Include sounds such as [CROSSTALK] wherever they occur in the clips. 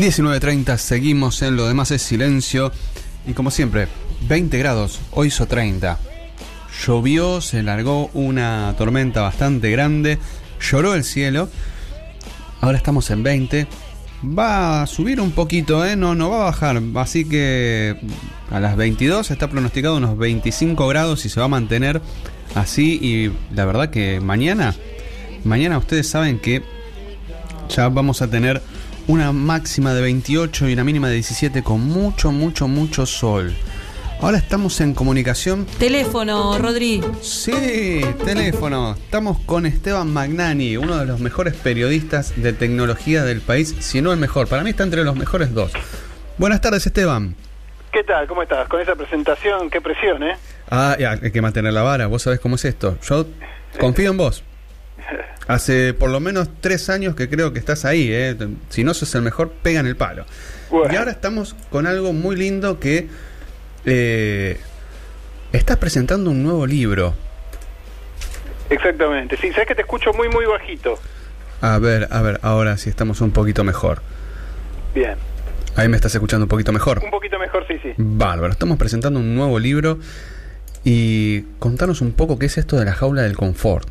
19.30, seguimos en lo demás es silencio. Y como siempre, 20 grados, hoy hizo 30. Llovió, se largó una tormenta bastante grande, lloró el cielo. Ahora estamos en 20. Va a subir un poquito, ¿eh? no, no va a bajar. Así que a las 22 está pronosticado unos 25 grados y se va a mantener así. Y la verdad que mañana, mañana ustedes saben que ya vamos a tener una máxima de 28 y una mínima de 17 con mucho, mucho, mucho sol. Ahora estamos en comunicación. Teléfono, Rodri. Sí, teléfono. Estamos con Esteban Magnani, uno de los mejores periodistas de tecnología del país, si no el mejor. Para mí está entre los mejores dos. Buenas tardes, Esteban. ¿Qué tal? ¿Cómo estás? Con esa presentación, qué presión, ¿eh? Ah, ya, hay que mantener la vara. Vos sabés cómo es esto. Yo confío en vos. Hace por lo menos tres años que creo que estás ahí, ¿eh? Si no sos el mejor, pega en el palo. Y ahora estamos con algo muy lindo que eh, estás presentando un nuevo libro. Exactamente. Sí, sabes que te escucho muy, muy bajito. A ver, a ver, ahora sí estamos un poquito mejor. Bien. Ahí me estás escuchando un poquito mejor. Un poquito mejor, sí, sí. Bárbaro. Estamos presentando un nuevo libro y contanos un poco qué es esto de la jaula del confort.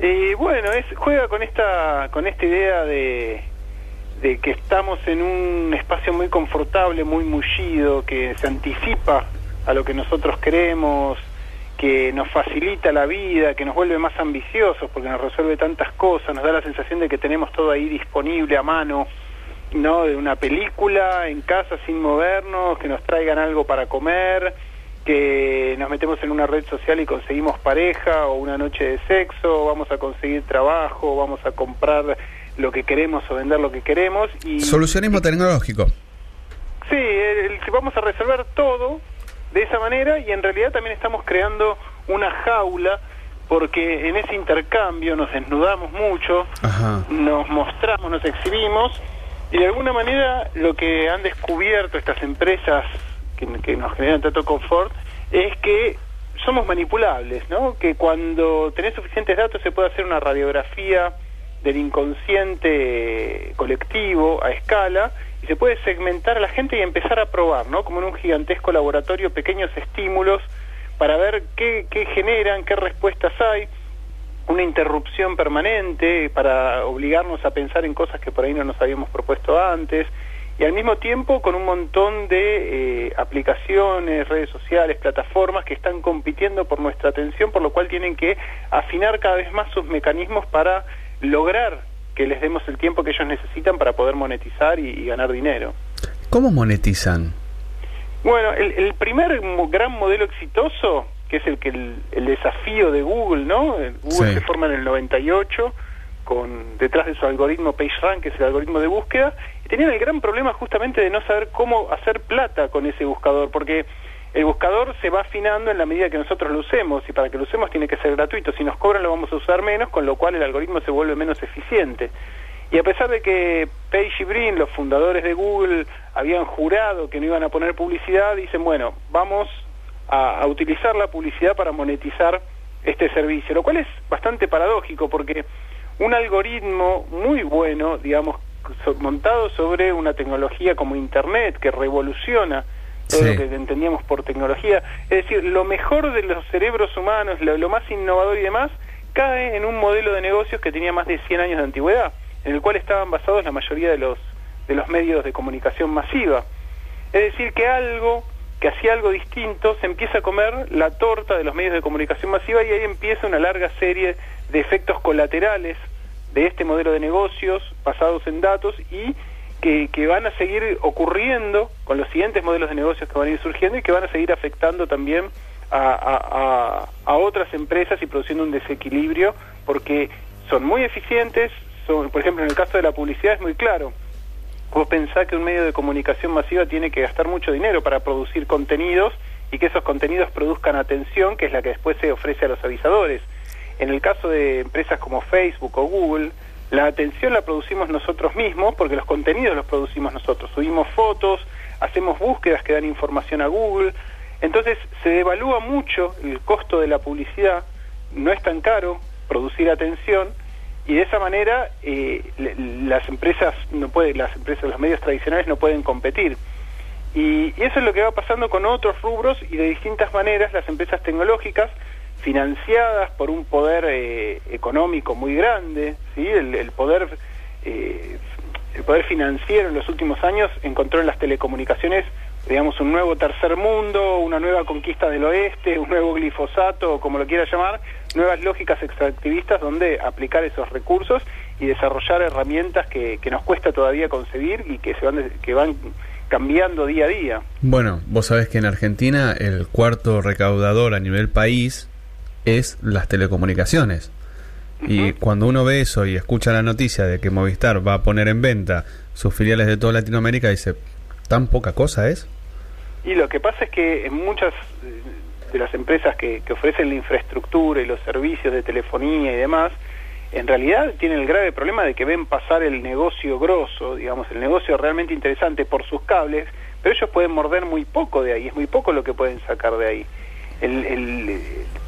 Y bueno, es, juega con esta, con esta idea de, de que estamos en un espacio muy confortable, muy mullido, que se anticipa a lo que nosotros queremos, que nos facilita la vida, que nos vuelve más ambiciosos porque nos resuelve tantas cosas, nos da la sensación de que tenemos todo ahí disponible a mano, ¿no? De una película en casa sin movernos, que nos traigan algo para comer, que nos metemos en una red social y conseguimos pareja o una noche de sexo, vamos a conseguir trabajo, vamos a comprar lo que queremos o vender lo que queremos. Y, Solucionismo tecnológico. Sí, vamos a resolver todo de esa manera y en realidad también estamos creando una jaula porque en ese intercambio nos desnudamos mucho, nos mostramos, nos exhibimos y de alguna manera lo que han descubierto estas empresas que, nos generan tanto confort, es que somos manipulables, ¿no? Que cuando tenés suficientes datos se puede hacer una radiografía del inconsciente colectivo a escala y se puede segmentar a la gente y empezar a probar, ¿no? Como en un gigantesco laboratorio, pequeños estímulos para ver qué, qué generan, qué respuestas hay, una interrupción permanente para obligarnos a pensar en cosas que por ahí no nos habíamos propuesto antes, y al mismo tiempo con un montón de eh, aplicaciones, redes sociales, plataformas que están compitiendo por nuestra atención, por lo cual tienen que afinar cada vez más sus mecanismos para lograr que les demos el tiempo que ellos necesitan para poder monetizar y, ganar dinero. ¿Cómo monetizan? Bueno, el, primer gran modelo exitoso, que es el que el, desafío de Google, ¿no? Google se forma en el 98 con detrás de su algoritmo PageRank, que es el algoritmo de búsqueda, y tenían el gran problema justamente de no saber cómo hacer plata con ese buscador, porque el buscador se va afinando en la medida que nosotros lo usemos, y para que lo usemos tiene que ser gratuito, si nos cobran lo vamos a usar menos, con lo cual el algoritmo se vuelve menos eficiente. Y a pesar de que Page y Brin, los fundadores de Google, habían jurado que no iban a poner publicidad, dicen, bueno, vamos a, a utilizar la publicidad para monetizar este servicio, lo cual es bastante paradójico porque un algoritmo muy bueno, digamos, montado sobre una tecnología como Internet que revoluciona todo lo que entendíamos por tecnología. Es decir, lo mejor de los cerebros humanos, lo, más innovador y demás, cae en un modelo de negocios que tenía más de 100 años de antigüedad, en el cual estaban basados la mayoría de los, de los medios de comunicación masiva. Es decir, que algo que hacía algo distinto se empieza a comer la torta de los medios de comunicación masiva y ahí empieza una larga serie de efectos colaterales de este modelo de negocios basados en datos y que, van a seguir ocurriendo con los siguientes modelos de negocios que van a ir surgiendo y que van a seguir afectando también a, a, otras empresas y produciendo un desequilibrio porque son muy eficientes, son, por ejemplo en el caso de la publicidad es muy claro, vos pensás que un medio de comunicación masiva tiene que gastar mucho dinero para producir contenidos y que esos contenidos produzcan atención, que es la que después se ofrece a los avisadores. En el caso de empresas como Facebook o Google, la atención la producimos nosotros mismos porque los contenidos los producimos nosotros. Subimos fotos, hacemos búsquedas que dan información a Google. Entonces se devalúa mucho el costo de la publicidad, no es tan caro producir atención y de esa manera eh, las empresas no pueden, las empresas, los medios tradicionales no pueden competir. Y, eso es lo que va pasando con otros rubros y de distintas maneras las empresas tecnológicas financiadas por un poder eh, económico muy grande, ¿sí? el, poder eh, el poder financiero en los últimos años encontró en las telecomunicaciones digamos, un nuevo tercer mundo, una nueva conquista del oeste, un nuevo glifosato, como lo quiera llamar, nuevas lógicas extractivistas donde aplicar esos recursos y desarrollar herramientas que, que nos cuesta todavía concebir y que, se van, que van cambiando día a día. Bueno, vos sabés que en Argentina el cuarto recaudador a nivel país es las telecomunicaciones. Y cuando uno ve eso y escucha la noticia de que Movistar va a poner en venta sus filiales de toda Latinoamérica, dice, ¿tan poca cosa es? Y lo que pasa es que en muchas eh, de las empresas que, ofrecen la infraestructura y los servicios de telefonía y demás, en realidad tienen el grave problema de que ven pasar el negocio grosso, digamos, el negocio realmente interesante por sus cables, pero ellos pueden morder muy poco de ahí, es muy poco lo que pueden sacar de ahí. El,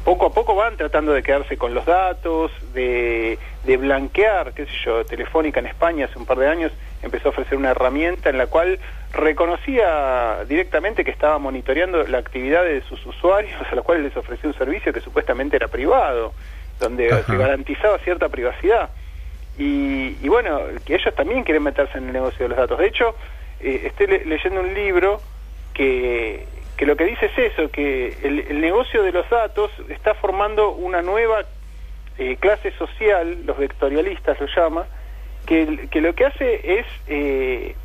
poco a poco van tratando de quedarse con los datos, de, de blanquear, qué sé yo, Telefónica en España hace un par de años empezó a ofrecer una herramienta en la cual reconocía directamente que estaba monitoreando la actividad de sus usuarios, a los cuales les ofrecía un servicio que supuestamente era privado, donde se garantizaba cierta privacidad. Y, bueno, que ellos también quieren meterse en el negocio de los datos. De hecho, eh, estoy leyendo un libro que, que lo que dice es eso, que el, negocio de los datos está formando una nueva eh, clase social, los vectorialistas lo llama, que, lo que hace es eh,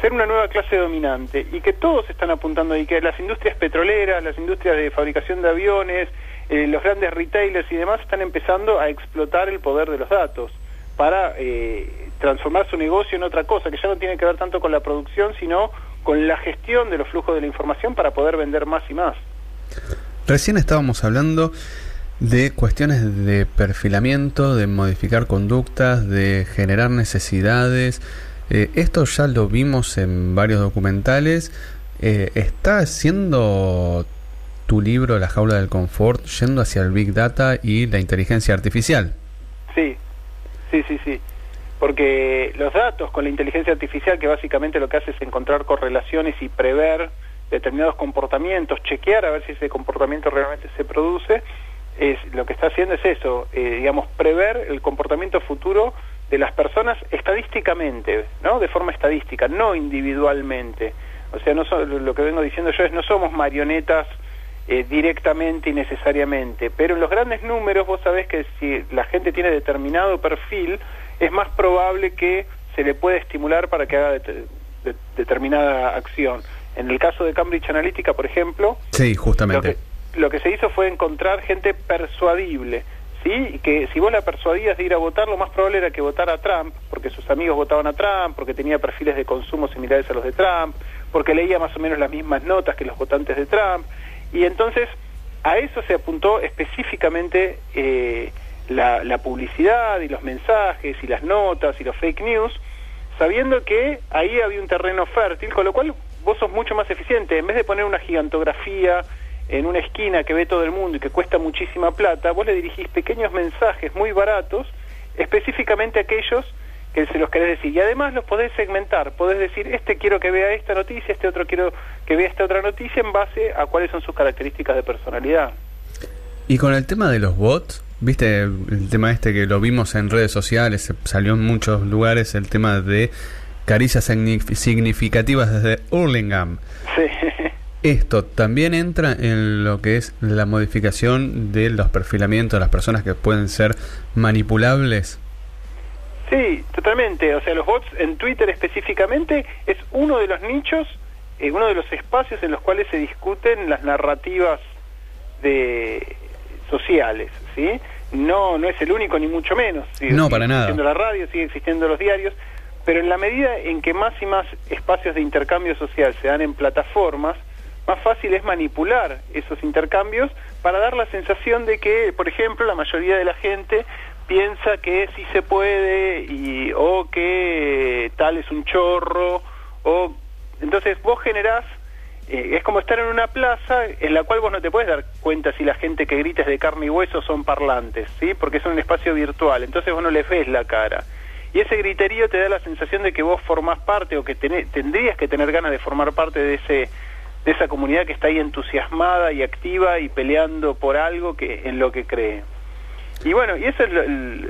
ser una nueva clase dominante y que todos están apuntando ahí, que las industrias petroleras, las industrias de fabricación de aviones, eh, los grandes retailers y demás están empezando a explotar el poder de los datos para eh, transformar su negocio en otra cosa, que ya no tiene que ver tanto con la producción, sino con la gestión de los flujos de la información para poder vender más y más. Recién estábamos hablando de cuestiones de perfilamiento, de modificar conductas, de generar necesidades, eh, esto ya lo vimos en varios documentales. Eh, ¿Está siendo tu libro La jaula del confort yendo hacia el Big Data y la inteligencia artificial? Sí, sí, sí, sí. Porque los datos con la inteligencia artificial, que básicamente lo que hace es encontrar correlaciones y prever determinados comportamientos, chequear a ver si ese comportamiento realmente se produce, es lo que está haciendo es eso, eh, digamos, prever el comportamiento futuro de las personas estadísticamente, ¿no? De forma estadística, no individualmente. O sea, no lo que vengo diciendo yo es no somos marionetas eh, directamente y necesariamente, pero en los grandes números vos sabés que si la gente tiene determinado perfil, es más probable que se le pueda estimular para que haga determinada acción. En el caso de Cambridge Analytica, por ejemplo, sí, justamente. lo que se hizo fue encontrar gente persuadible ¿sí? que si vos la persuadías de ir a votar, lo más probable era que votara a Trump, porque sus amigos votaban a Trump, porque tenía perfiles de consumo similares a los de Trump, porque leía más o menos las mismas notas que los votantes de Trump, y entonces a eso se apuntó específicamente eh, la, la publicidad y los mensajes y las notas y los fake news, sabiendo que ahí había un terreno fértil, con lo cual vos sos mucho más eficiente, en vez de poner una gigantografía, en una esquina que ve todo el mundo y que cuesta muchísima plata, vos le dirigís pequeños mensajes muy baratos, específicamente aquellos que se los querés decir. Y además los podés segmentar, podés decir, este quiero que vea esta noticia, este otro quiero que vea esta otra noticia en base a cuáles son sus características de personalidad. Y con el tema de los bots, viste el tema este que lo vimos en redes sociales, salió en muchos lugares el tema de caricias significativas desde Hurlingham. Sí. Esto también entra en lo que es la modificación de los perfilamientos de las personas que pueden ser manipulables. Sí, totalmente. O sea, los bots en Twitter específicamente es uno de los nichos, eh, uno de los espacios en los cuales se discuten las narrativas de sociales, ¿sí? No, no es el único ni mucho menos. no, para nada. Sigue existiendo la radio, sigue existiendo los diarios, pero en la medida en que más y más espacios de intercambio social se dan en plataformas, más fácil es manipular esos intercambios para dar la sensación de que, por ejemplo, la mayoría de la gente piensa que sí se puede y o que tal es un chorro o entonces vos generás eh, es como estar en una plaza en la cual vos no te puedes dar cuenta si la gente que grita es de carne y hueso son parlantes, ¿sí? Porque es un espacio virtual, entonces vos no les ves la cara. Y ese griterío te da la sensación de que vos formás parte o que tendrías que tener ganas de formar parte de ese de esa comunidad que está ahí entusiasmada y activa y peleando por algo que en lo que cree. Y bueno, y eso es,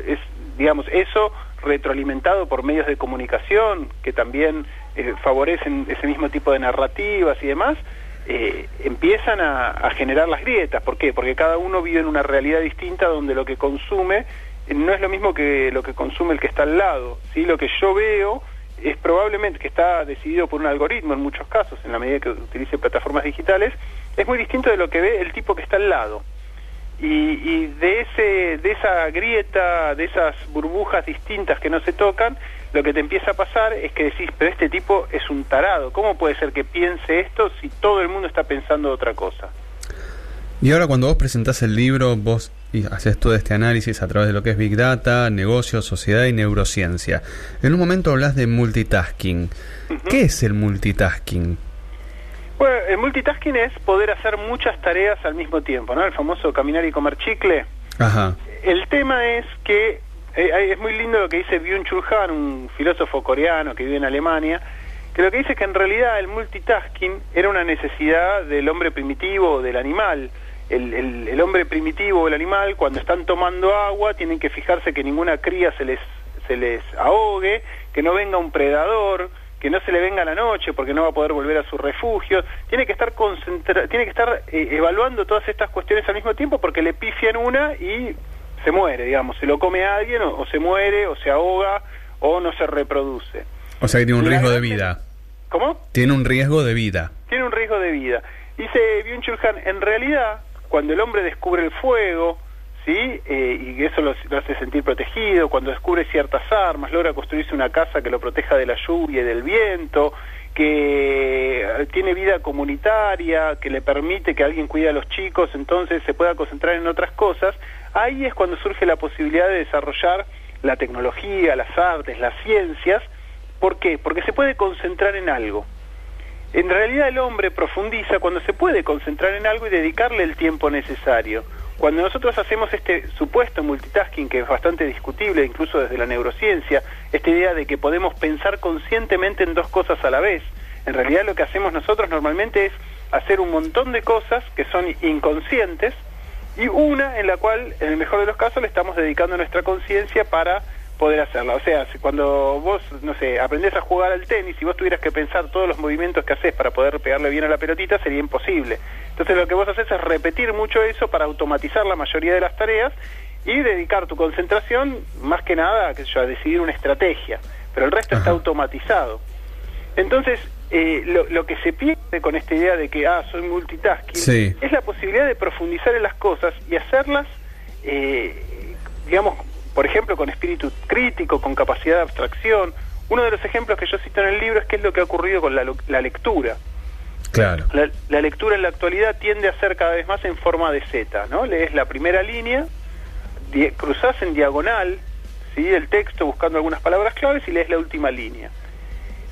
es digamos, eso retroalimentado por medios de comunicación que también eh, favorecen ese mismo tipo de narrativas y demás, eh, empiezan a, generar las grietas. ¿Por qué? Porque cada uno vive en una realidad distinta donde lo que consume eh, no es lo mismo que lo que consume el que está al lado. ¿sí? Lo que yo veo es probablemente que está decidido por un algoritmo en muchos casos, en la medida que utilice plataformas digitales, es muy distinto de lo que ve el tipo que está al lado. Y, de, ese, de esa grieta, de esas burbujas distintas que no se tocan, lo que te empieza a pasar es que decís, pero este tipo es un tarado, ¿cómo puede ser que piense esto si todo el mundo está pensando otra cosa? Y ahora cuando vos presentás el libro, vos haces todo este análisis a través de lo que es Big Data, negocios, sociedad y neurociencia. En un momento hablas de multitasking. ¿Qué es el multitasking? Bueno, el multitasking es poder hacer muchas tareas al mismo tiempo, ¿no? El famoso caminar y comer chicle. Ajá. El tema es que eh, es muy lindo lo que dice Byung-Chul Han, un filósofo coreano que vive en Alemania, que lo que dice es que en realidad el multitasking era una necesidad del hombre primitivo, del animal. El, el, el hombre primitivo o el animal, cuando están tomando agua, tienen que fijarse que ninguna cría se les, se les ahogue, que no venga un predador, que no se le venga la noche porque no va a poder volver a su refugio, tiene que estar concentra tiene que estar eh, evaluando todas estas cuestiones al mismo tiempo porque le pifian una y se muere, digamos, se lo come a alguien o, se muere o se ahoga o no se reproduce. O sea que tiene un riesgo de vida. ¿Cómo? Tiene un riesgo de vida. Tiene un riesgo de vida. Dice Byung-Chul en realidad, cuando el hombre descubre el fuego, ¿sí? Eh, y eso lo, hace sentir protegido, cuando descubre ciertas armas, logra construirse una casa que lo proteja de la lluvia y del viento, que tiene vida comunitaria, que le permite que alguien cuide a los chicos, entonces se pueda concentrar en otras cosas, ahí es cuando surge la posibilidad de desarrollar la tecnología, las artes, las ciencias. ¿Por qué? Porque se puede concentrar en algo. En realidad el hombre profundiza cuando se puede concentrar en algo y dedicarle el tiempo necesario. Cuando nosotros hacemos este supuesto multitasking, que es bastante discutible incluso desde la neurociencia, esta idea de que podemos pensar conscientemente en dos cosas a la vez, en realidad lo que hacemos nosotros normalmente es hacer un montón de cosas que son inconscientes y una en la cual, en el mejor de los casos, le estamos dedicando nuestra conciencia para poder hacerla. O sea, cuando vos, no sé, aprendés a jugar al tenis y vos tuvieras que pensar todos los movimientos que haces para poder pegarle bien a la pelotita, sería imposible. Entonces lo que vos haces es repetir mucho eso para automatizar la mayoría de las tareas y dedicar tu concentración más que nada a decidir una estrategia. Pero el resto está automatizado. Entonces, eh, lo, que se pierde con esta idea de que, ah, soy multitasking, es la posibilidad de profundizar en las cosas y hacerlas, eh, digamos, por ejemplo, con espíritu crítico, con capacidad de abstracción. Uno de los ejemplos que yo cito en el libro es qué es lo que ha ocurrido con la, lectura. Claro. La, lectura en la actualidad tiende a ser cada vez más en forma de Z, ¿no? Lees la primera línea, cruzás en diagonal, ¿sí? El texto buscando algunas palabras claves y lees la última línea.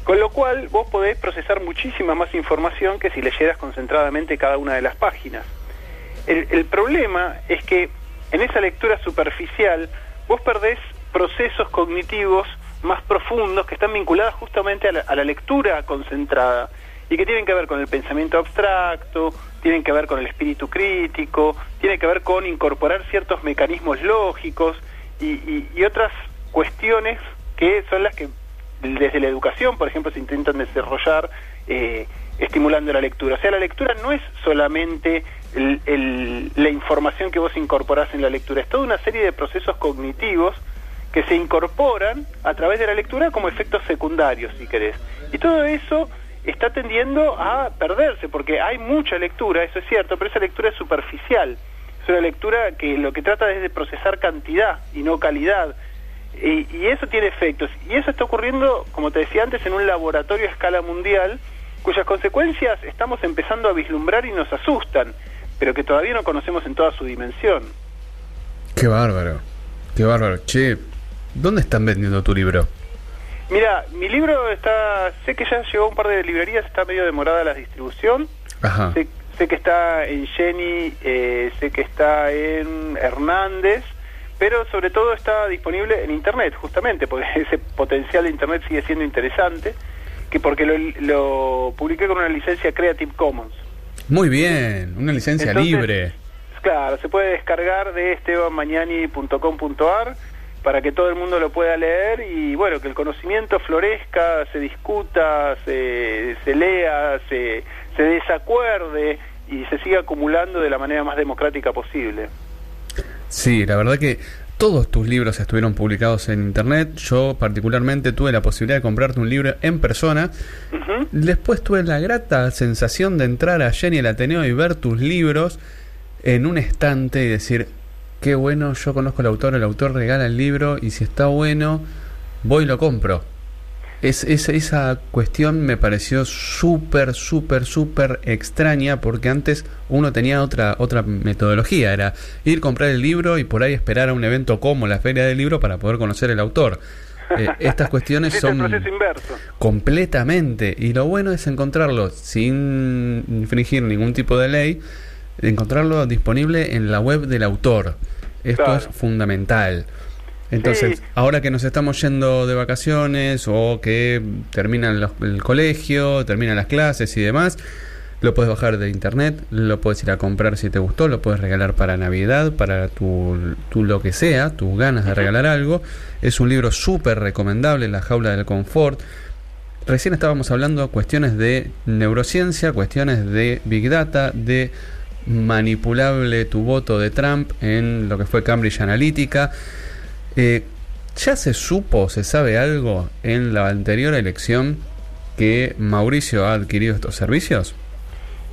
Con lo cual vos podés procesar muchísima más información que si leyeras concentradamente cada una de las páginas. El, problema es que en esa lectura superficial vos perdés procesos cognitivos más profundos que están vinculados justamente a la, lectura concentrada y que tienen que ver con el pensamiento abstracto, tienen que ver con el espíritu crítico, tienen que ver con incorporar ciertos mecanismos lógicos y, otras cuestiones que son las que desde la educación, por ejemplo, se intentan desarrollar eh, estimulando la lectura. O sea, la lectura no es solamente la información que vos incorporás en la lectura, es toda una serie de procesos cognitivos que se incorporan a través de la lectura como efectos secundarios, si querés. Y todo eso está tendiendo a perderse, porque hay mucha lectura, eso es cierto, pero esa lectura es superficial. Es una lectura que lo que trata es de procesar cantidad y no calidad. Y, eso tiene efectos. Y eso está ocurriendo, como te decía antes, en un laboratorio a escala mundial, cuyas consecuencias estamos empezando a vislumbrar y nos asustan pero que todavía no conocemos en toda su dimensión. Qué bárbaro, qué bárbaro. Che, ¿dónde están vendiendo tu libro? Mira, mi libro está, sé que ya llegó a un par de librerías, está medio demorada la distribución. Sé, sé, que está en Jenny, eh, sé que está en Hernández, pero sobre todo está disponible en Internet, justamente, porque [LAUGHS] ese potencial de Internet sigue siendo interesante, que porque lo, lo publiqué con una licencia Creative Commons. Muy bien, una licencia libre. Claro, se puede descargar de estebanmañani.com.ar para que todo el mundo lo pueda leer y bueno, que el conocimiento florezca, se discuta, se, se lea, se, se desacuerde y se siga acumulando de la manera más democrática posible. Sí, la verdad que todos tus libros estuvieron publicados en internet. Yo particularmente tuve la posibilidad de comprarte un libro en persona. Después tuve la grata sensación de entrar a Jenny el Ateneo y ver tus libros en un estante y decir, qué bueno, yo conozco al autor, el autor regala el libro y si está bueno, voy y lo compro. Es, esa cuestión me pareció súper, súper, súper extraña porque antes uno tenía otra, otra metodología, era ir comprar el libro y por ahí esperar a un evento como la Feria del Libro para poder conocer el autor. Eh, [LAUGHS] estas cuestiones son completamente y lo bueno es encontrarlo sin infringir ningún tipo de ley encontrarlo disponible en la web del autor. Esto es fundamental. Entonces, ahora que nos estamos yendo de vacaciones o que terminan el colegio, terminan las clases y demás, lo puedes bajar de internet, lo puedes ir a comprar si te gustó, lo puedes regalar para Navidad, para tu, tu lo que sea, tus ganas de regalar algo. Es un libro súper recomendable, La jaula del confort. Recién estábamos hablando cuestiones de neurociencia, cuestiones de big data, de manipulable tu voto de Trump en lo que fue Cambridge Analytica. Eh, ¿Ya se supo, se sabe algo en la anterior elección que Mauricio ha adquirido estos servicios?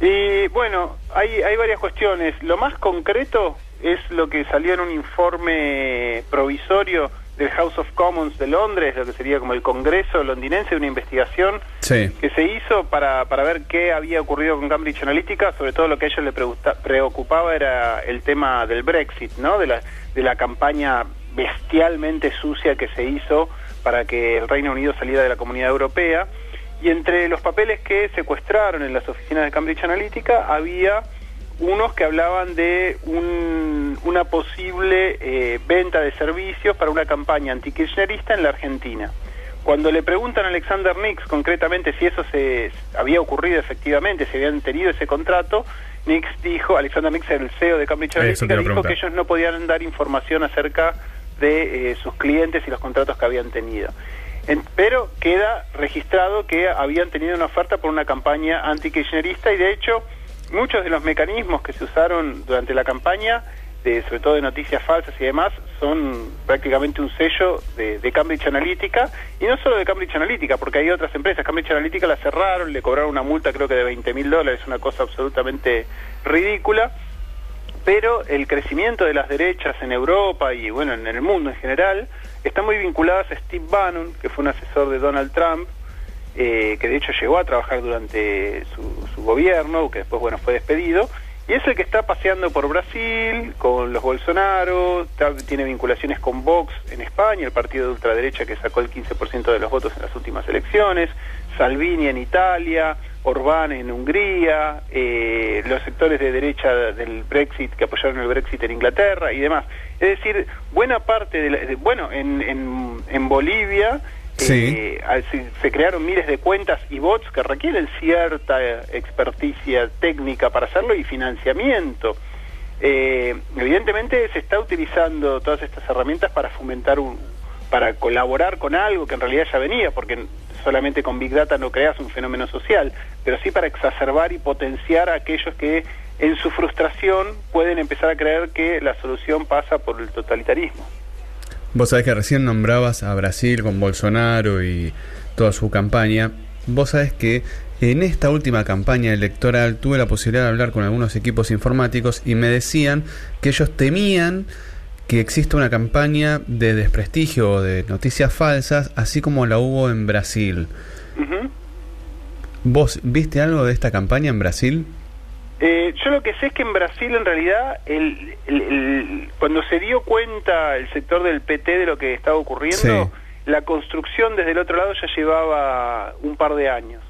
Y bueno, hay, hay varias cuestiones. Lo más concreto es lo que salió en un informe provisorio del House of Commons de Londres, lo que sería como el Congreso londinense, una investigación que se hizo para, para ver qué había ocurrido con Cambridge Analytica, sobre todo lo que a ellos les preocupaba era el tema del Brexit, ¿no? de, la, de la campaña bestialmente sucia que se hizo para que el Reino Unido saliera de la Comunidad Europea. Y entre los papeles que secuestraron en las oficinas de Cambridge Analytica había unos que hablaban de una posible eh, venta de servicios para una campaña antikirchnerista en la Argentina. Cuando le preguntan a Alexander Nix concretamente si eso se había ocurrido efectivamente, si habían tenido ese contrato, Nix dijo, Alexander Nix, el CEO de Cambridge Analytica, dijo que ellos no podían dar información acerca de eh, sus clientes y los contratos que habían tenido. pero queda registrado que habían tenido una oferta por una campaña antikirchnerista y de hecho muchos de los mecanismos que se usaron durante la campaña, de, sobre todo de noticias falsas y demás, son prácticamente un sello de, Cambridge Analytica, y no solo de Cambridge Analytica, porque hay otras empresas. Cambridge Analytica la cerraron, le cobraron una multa creo que de 20 mil dólares, una cosa absolutamente ridícula, pero el crecimiento de las derechas en Europa y bueno, en el mundo en general, está muy vinculadas a Steve Bannon, que fue un asesor de Donald Trump, eh, que de hecho llegó a trabajar durante su, gobierno, que después bueno fue despedido, y es el que está paseando por Brasil con los Bolsonaro, tiene vinculaciones con Vox en España, el partido de ultraderecha que sacó el 15% de los votos en las últimas elecciones, Salvini en Italia, Orbán en Hungría, eh, los sectores de derecha del Brexit que apoyaron el Brexit en Inglaterra y demás. Es decir, buena parte de, bueno, en, en, en Bolivia eh, se, crearon miles de cuentas y bots que requieren cierta experticia técnica para hacerlo y financiamiento. Eh, evidentemente se está utilizando todas estas herramientas para fomentar un, para colaborar con algo que en realidad ya venía, porque solamente con Big Data no creas un fenómeno social, pero sí para exacerbar y potenciar a aquellos que en su frustración pueden empezar a creer que la solución pasa por el totalitarismo. Vos sabés que recién nombrabas a Brasil con Bolsonaro y toda su campaña. Vos sabés que en esta última campaña electoral tuve la posibilidad de hablar con algunos equipos informáticos y me decían que ellos temían que exista una campaña de desprestigio o de noticias falsas, así como la hubo en Brasil. ¿Vos viste algo de esta campaña en Brasil? Eh, yo lo que sé es que en Brasil en realidad el, cuando se dio cuenta el sector del PT de lo que estaba ocurriendo, la construcción desde el otro lado ya llevaba un par de años.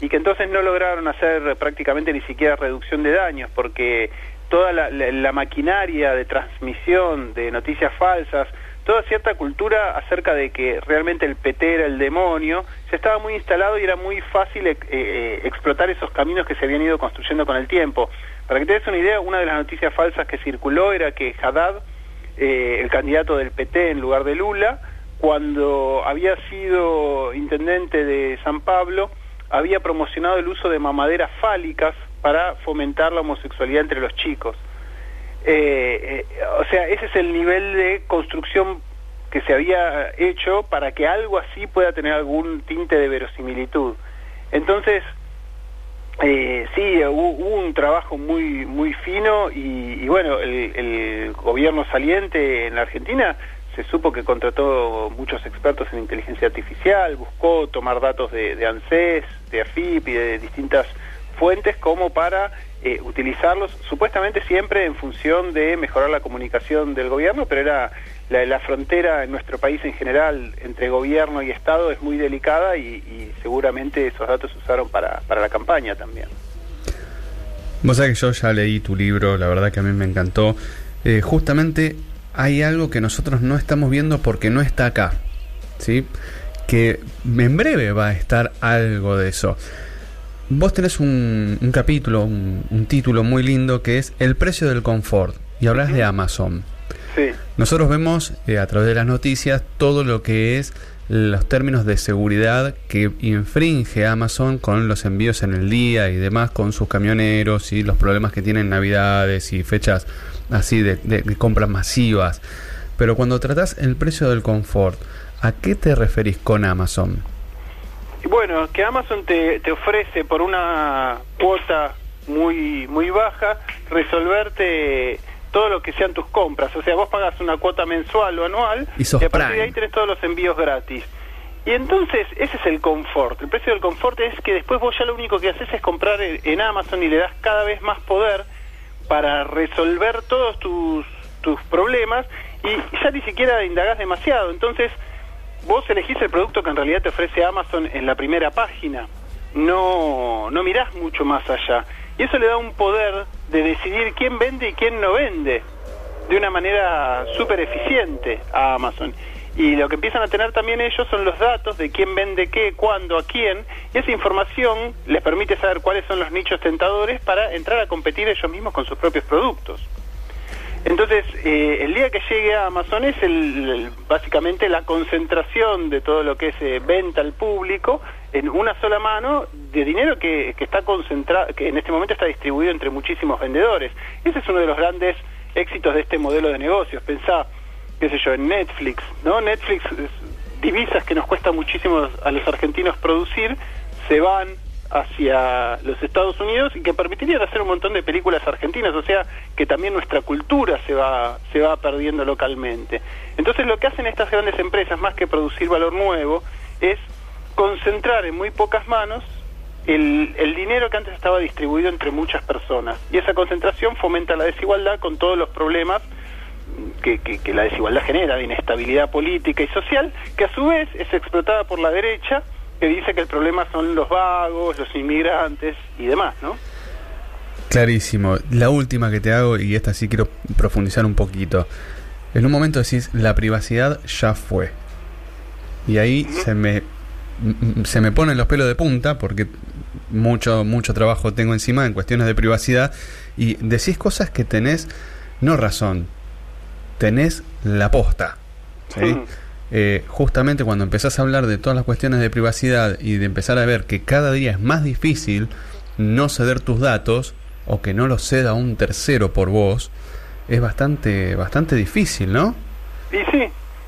y que entonces no lograron hacer prácticamente ni siquiera reducción de daños, porque toda la, maquinaria de transmisión de noticias falsas, toda cierta cultura acerca de que realmente el PT era el demonio, estaba muy instalado y era muy fácil eh, eh, explotar esos caminos que se habían ido construyendo con el tiempo. Para que te des una idea, una de las noticias falsas que circuló era que Haddad, eh, el candidato del PT en lugar de Lula, cuando había sido intendente de San Pablo, había promocionado el uso de mamaderas fálicas para fomentar la homosexualidad entre los chicos. Eh, eh, o sea, ese es el nivel de construcción que se había hecho para que algo así pueda tener algún tinte de verosimilitud. Entonces, eh, sí, hubo, un trabajo muy muy fino y, bueno, el, gobierno saliente en la Argentina se supo que contrató muchos expertos en inteligencia artificial, buscó tomar datos de, de ANSES, de AFIP y de distintas fuentes como para eh, utilizarlos, supuestamente siempre en función de mejorar la comunicación del gobierno, pero era la, frontera en nuestro país en general entre gobierno y Estado es muy delicada y, seguramente esos datos se usaron para, para la campaña también. Vos sabés que yo ya leí tu libro, la verdad que a mí me encantó. Eh, justamente hay algo que nosotros no estamos viendo porque no está acá, ¿sí? Que en breve va a estar algo de eso. Vos tenés un, capítulo, un, título muy lindo que es El precio del confort y hablas de Amazon. Sí. Nosotros vemos eh, a través de las noticias todo lo que es los términos de seguridad que infringe Amazon con los envíos en el día y demás con sus camioneros y los problemas que tienen navidades y fechas así de, de compras masivas. Pero cuando tratás el precio del confort, ¿a qué te referís con Amazon? Bueno, que Amazon te, te ofrece por una cuota muy muy baja resolverte todo lo que sean tus compras. O sea, vos pagas una cuota mensual o anual y, a partir de ahí tenés todos los envíos gratis. Y entonces ese es el confort. El precio del confort es que después vos ya lo único que haces es comprar en Amazon y le das cada vez más poder para resolver todos tus, tus problemas y ya ni siquiera indagás demasiado. Entonces vos elegís el producto que en realidad te ofrece Amazon en la primera página. No, no mirás mucho más allá. Y eso le da un poder de decidir quién vende y quién no vende de una manera súper eficiente a Amazon. Y lo que empiezan a tener también ellos son los datos de quién vende qué, cuándo, a quién, y esa información les permite saber cuáles son los nichos tentadores para entrar a competir ellos mismos con sus propios productos. Entonces, eh, el día que llegue a Amazon es el, básicamente la concentración de todo lo que es eh, venta al público en una sola mano de dinero que, que está concentrado, que en este momento está distribuido entre muchísimos vendedores. Ese es uno de los grandes éxitos de este modelo de negocios. Pensá, qué sé yo, en Netflix, ¿no? Netflix, divisas que nos cuesta muchísimo a los argentinos producir, se van hacia los Estados Unidos y que permitirían hacer un montón de películas argentinas, o sea que también nuestra cultura se va, se va perdiendo localmente. Entonces lo que hacen estas grandes empresas, más que producir valor nuevo, es concentrar en muy pocas manos el, el dinero que antes estaba distribuido entre muchas personas. Y esa concentración fomenta la desigualdad con todos los problemas que, que, que, la desigualdad genera, de inestabilidad política y social, que a su vez es explotada por la derecha que dice que el problema son los vagos, los inmigrantes y demás, ¿no? Clarísimo. La última que te hago, y esta sí quiero profundizar un poquito. En un momento decís, la privacidad ya fue. Y ahí se me se me ponen los pelos de punta porque mucho mucho trabajo tengo encima en cuestiones de privacidad y decís cosas que tenés no razón, tenés la posta. ¿sí? Eh, justamente cuando empezás a hablar de todas las cuestiones de privacidad y de empezar a ver que cada día es más difícil no ceder tus datos o que no los ceda un tercero por vos, es bastante, bastante difícil, ¿no? Y sí,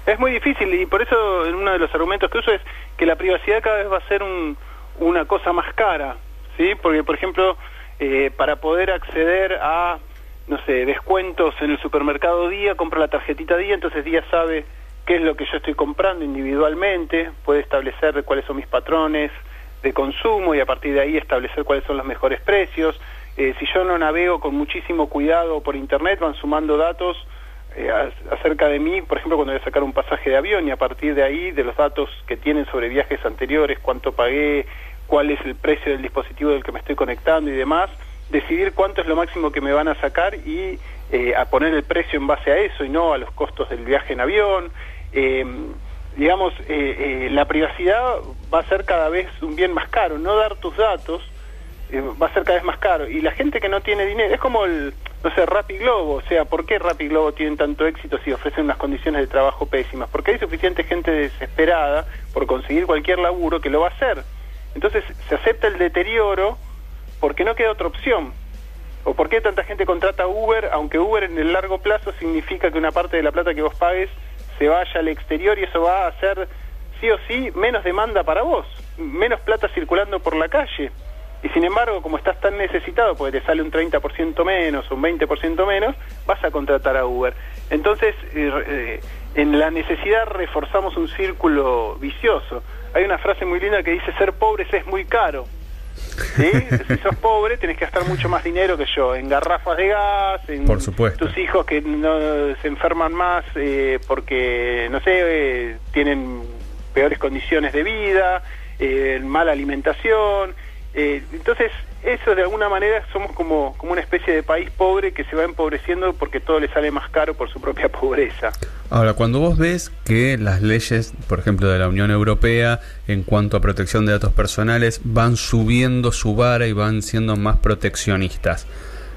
es muy difícil y por eso uno de los argumentos que uso es que la privacidad cada vez va a ser un, una cosa más cara, ¿sí? Porque, por ejemplo, eh, para poder acceder a, no sé, descuentos en el supermercado Día, compra la tarjetita Día, entonces Día sabe qué es lo que yo estoy comprando individualmente, puede establecer cuáles son mis patrones de consumo y a partir de ahí establecer cuáles son los mejores precios. Eh, si yo no navego con muchísimo cuidado por internet, van sumando datos eh, acerca de mí, por ejemplo, cuando voy a sacar un pasaje de avión y a partir de ahí, de los datos que tienen sobre viajes anteriores, cuánto pagué, cuál es el precio del dispositivo del que me estoy conectando y demás, decidir cuánto es lo máximo que me van a sacar y eh, a poner el precio en base a eso y no a los costos del viaje en avión. Eh, digamos, eh, la privacidad va a ser cada vez un bien más caro. No dar tus datos va a ser cada vez más caro. Y la gente que no tiene dinero, es como el, no sé, Rappi Globo. O sea, ¿por qué Rappi Globo tienen tanto éxito si ofrecen unas condiciones de trabajo pésimas? Porque hay suficiente gente desesperada por conseguir cualquier laburo que lo va a hacer. Entonces se acepta el deterioro porque no queda otra opción. ¿O por qué tanta gente contrata Uber, aunque Uber en el largo plazo significa que una parte de la plata que vos pagues se vaya al exterior y eso va a hacer sí o sí menos demanda para vos, menos plata circulando por la calle? Y sin embargo, como estás tan necesitado, porque te sale un 30% menos, un 20% menos, vas a contratar a Uber. Entonces, eh, eh, en la necesidad reforzamos un círculo vicioso. Hay una frase muy linda que dice, ser pobres es muy caro. ¿Sí? [LAUGHS] si sos pobre, tenés que gastar mucho más dinero que yo en garrafas de gas, en Por supuesto. tus hijos que no se enferman más eh, porque, no sé, eh, tienen peores condiciones de vida, eh, mala alimentación. Entonces, eso de alguna manera somos como, como una especie de país pobre que se va empobreciendo porque todo le sale más caro por su propia [LAUGHS] pobreza. Ahora, cuando vos ves que las leyes, por ejemplo, de la Unión Europea en cuanto a protección de datos personales van subiendo su vara y van siendo más proteccionistas,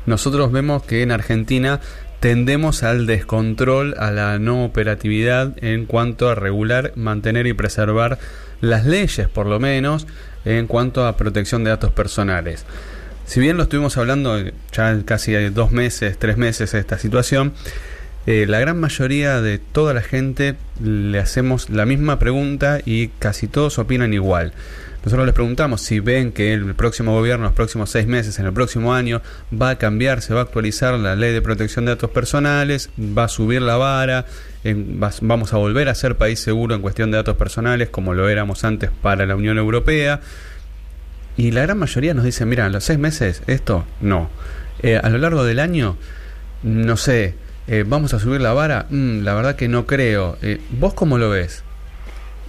nosotros vemos que en Argentina tendemos al descontrol, a la no operatividad en cuanto a regular, mantener y preservar las leyes, por lo menos, en cuanto a protección de datos personales. Si bien lo estuvimos hablando ya casi dos meses, tres meses esta situación, eh, la gran mayoría de toda la gente le hacemos la misma pregunta y casi todos opinan igual. Nosotros les preguntamos si ven que el próximo gobierno, los próximos seis meses, en el próximo año, va a cambiar, se va a actualizar la ley de protección de datos personales, va a subir la vara, vamos a volver a ser país seguro en cuestión de datos personales como lo éramos antes para la Unión Europea. Y la gran mayoría nos dice, mira, en los seis meses esto no. Eh, a lo largo del año, no sé, eh, vamos a subir la vara, mm, la verdad que no creo. Eh, ¿Vos cómo lo ves?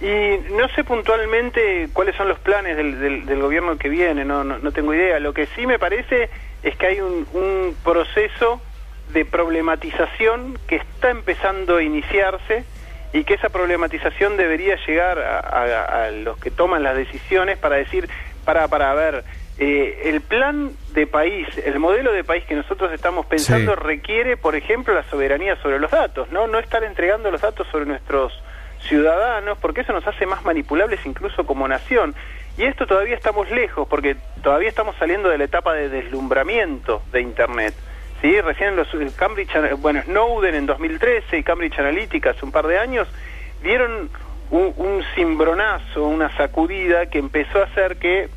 Y no sé puntualmente cuáles son los planes del, del, gobierno que viene, no, no, tengo idea. Lo que sí me parece es que hay un, un proceso de problematización que está empezando a iniciarse y que esa problematización debería llegar a, a los que toman las decisiones para decir, para, para ver, eh, el plan de país, el modelo de país que nosotros estamos pensando requiere, por ejemplo, la soberanía sobre los datos, ¿no? No estar entregando los datos sobre nuestros ciudadanos, porque eso nos hace más manipulables incluso como nación. Y esto todavía estamos lejos, porque todavía estamos saliendo de la etapa de deslumbramiento de Internet. ¿sí? Recién los Cambridge, bueno, Snowden en 2013 y Cambridge Analytica hace un par de años dieron un, un cimbronazo, una sacudida que empezó a hacer que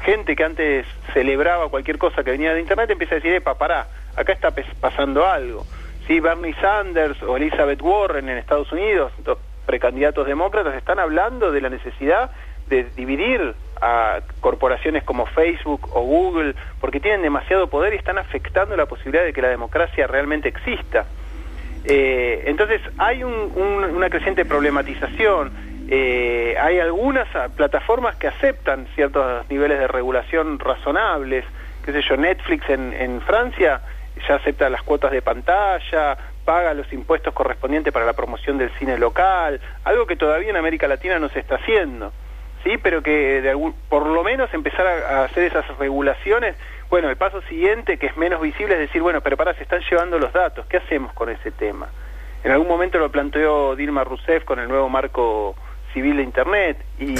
gente que antes celebraba cualquier cosa que venía de Internet empieza a decir, epa, pará, acá está pasando algo. Sí, Bernie Sanders o Elizabeth Warren en Estados Unidos, dos precandidatos demócratas, están hablando de la necesidad de dividir a corporaciones como Facebook o Google porque tienen demasiado poder y están afectando la posibilidad de que la democracia realmente exista. Eh, entonces hay una creciente problematización eh, hay algunas plataformas que aceptan ciertos niveles de regulación razonables, qué sé yo, Netflix en, en Francia ya acepta las cuotas de pantalla, paga los impuestos correspondientes para la promoción del cine local, algo que todavía en América Latina no se está haciendo, sí, pero que de algún, por lo menos empezar a, hacer esas regulaciones. Bueno, el paso siguiente, que es menos visible, es decir, bueno, pero para, se están llevando los datos, ¿qué hacemos con ese tema? En algún momento lo planteó Dilma Rousseff con el nuevo marco civil de Internet y,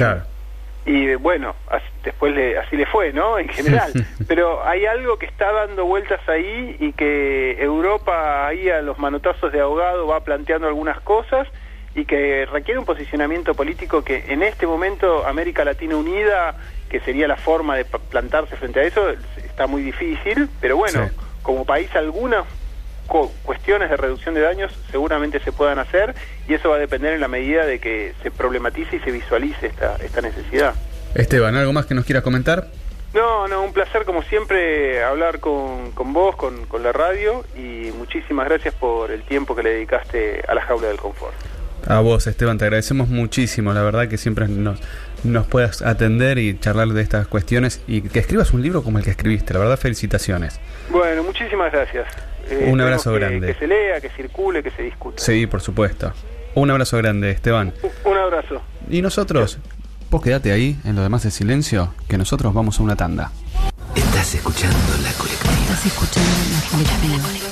y bueno, después le, así le fue, ¿no? En general. [LAUGHS] Pero hay algo que está dando vueltas ahí y que Europa ahí a los manotazos de ahogado va planteando algunas cosas y que requiere un posicionamiento político que en este momento América Latina Unida, que sería la forma de plantarse frente a eso, está muy difícil, pero bueno, como país algunos cuestiones de reducción de daños seguramente se puedan hacer y eso va a depender en la medida de que se problematice y se visualice esta, esta necesidad. Esteban, ¿algo más que nos quiera comentar? No, no, un placer como siempre hablar con, con vos, con, con la radio y muchísimas gracias por el tiempo que le dedicaste a la jaula del confort. A vos, Esteban, te agradecemos muchísimo. La verdad que siempre nos, nos puedas atender y charlar de estas cuestiones y que escribas un libro como el que escribiste. La verdad, felicitaciones. Bueno, muchísimas gracias. Eh, un abrazo grande. Que se lea, que circule, que se discute. Sí, por supuesto. Un abrazo grande, Esteban. Un abrazo. Y nosotros, vos quedate ahí, en lo demás de silencio, que nosotros vamos a una tanda. Estás escuchando la colectiva. Estás escuchando la colectiva.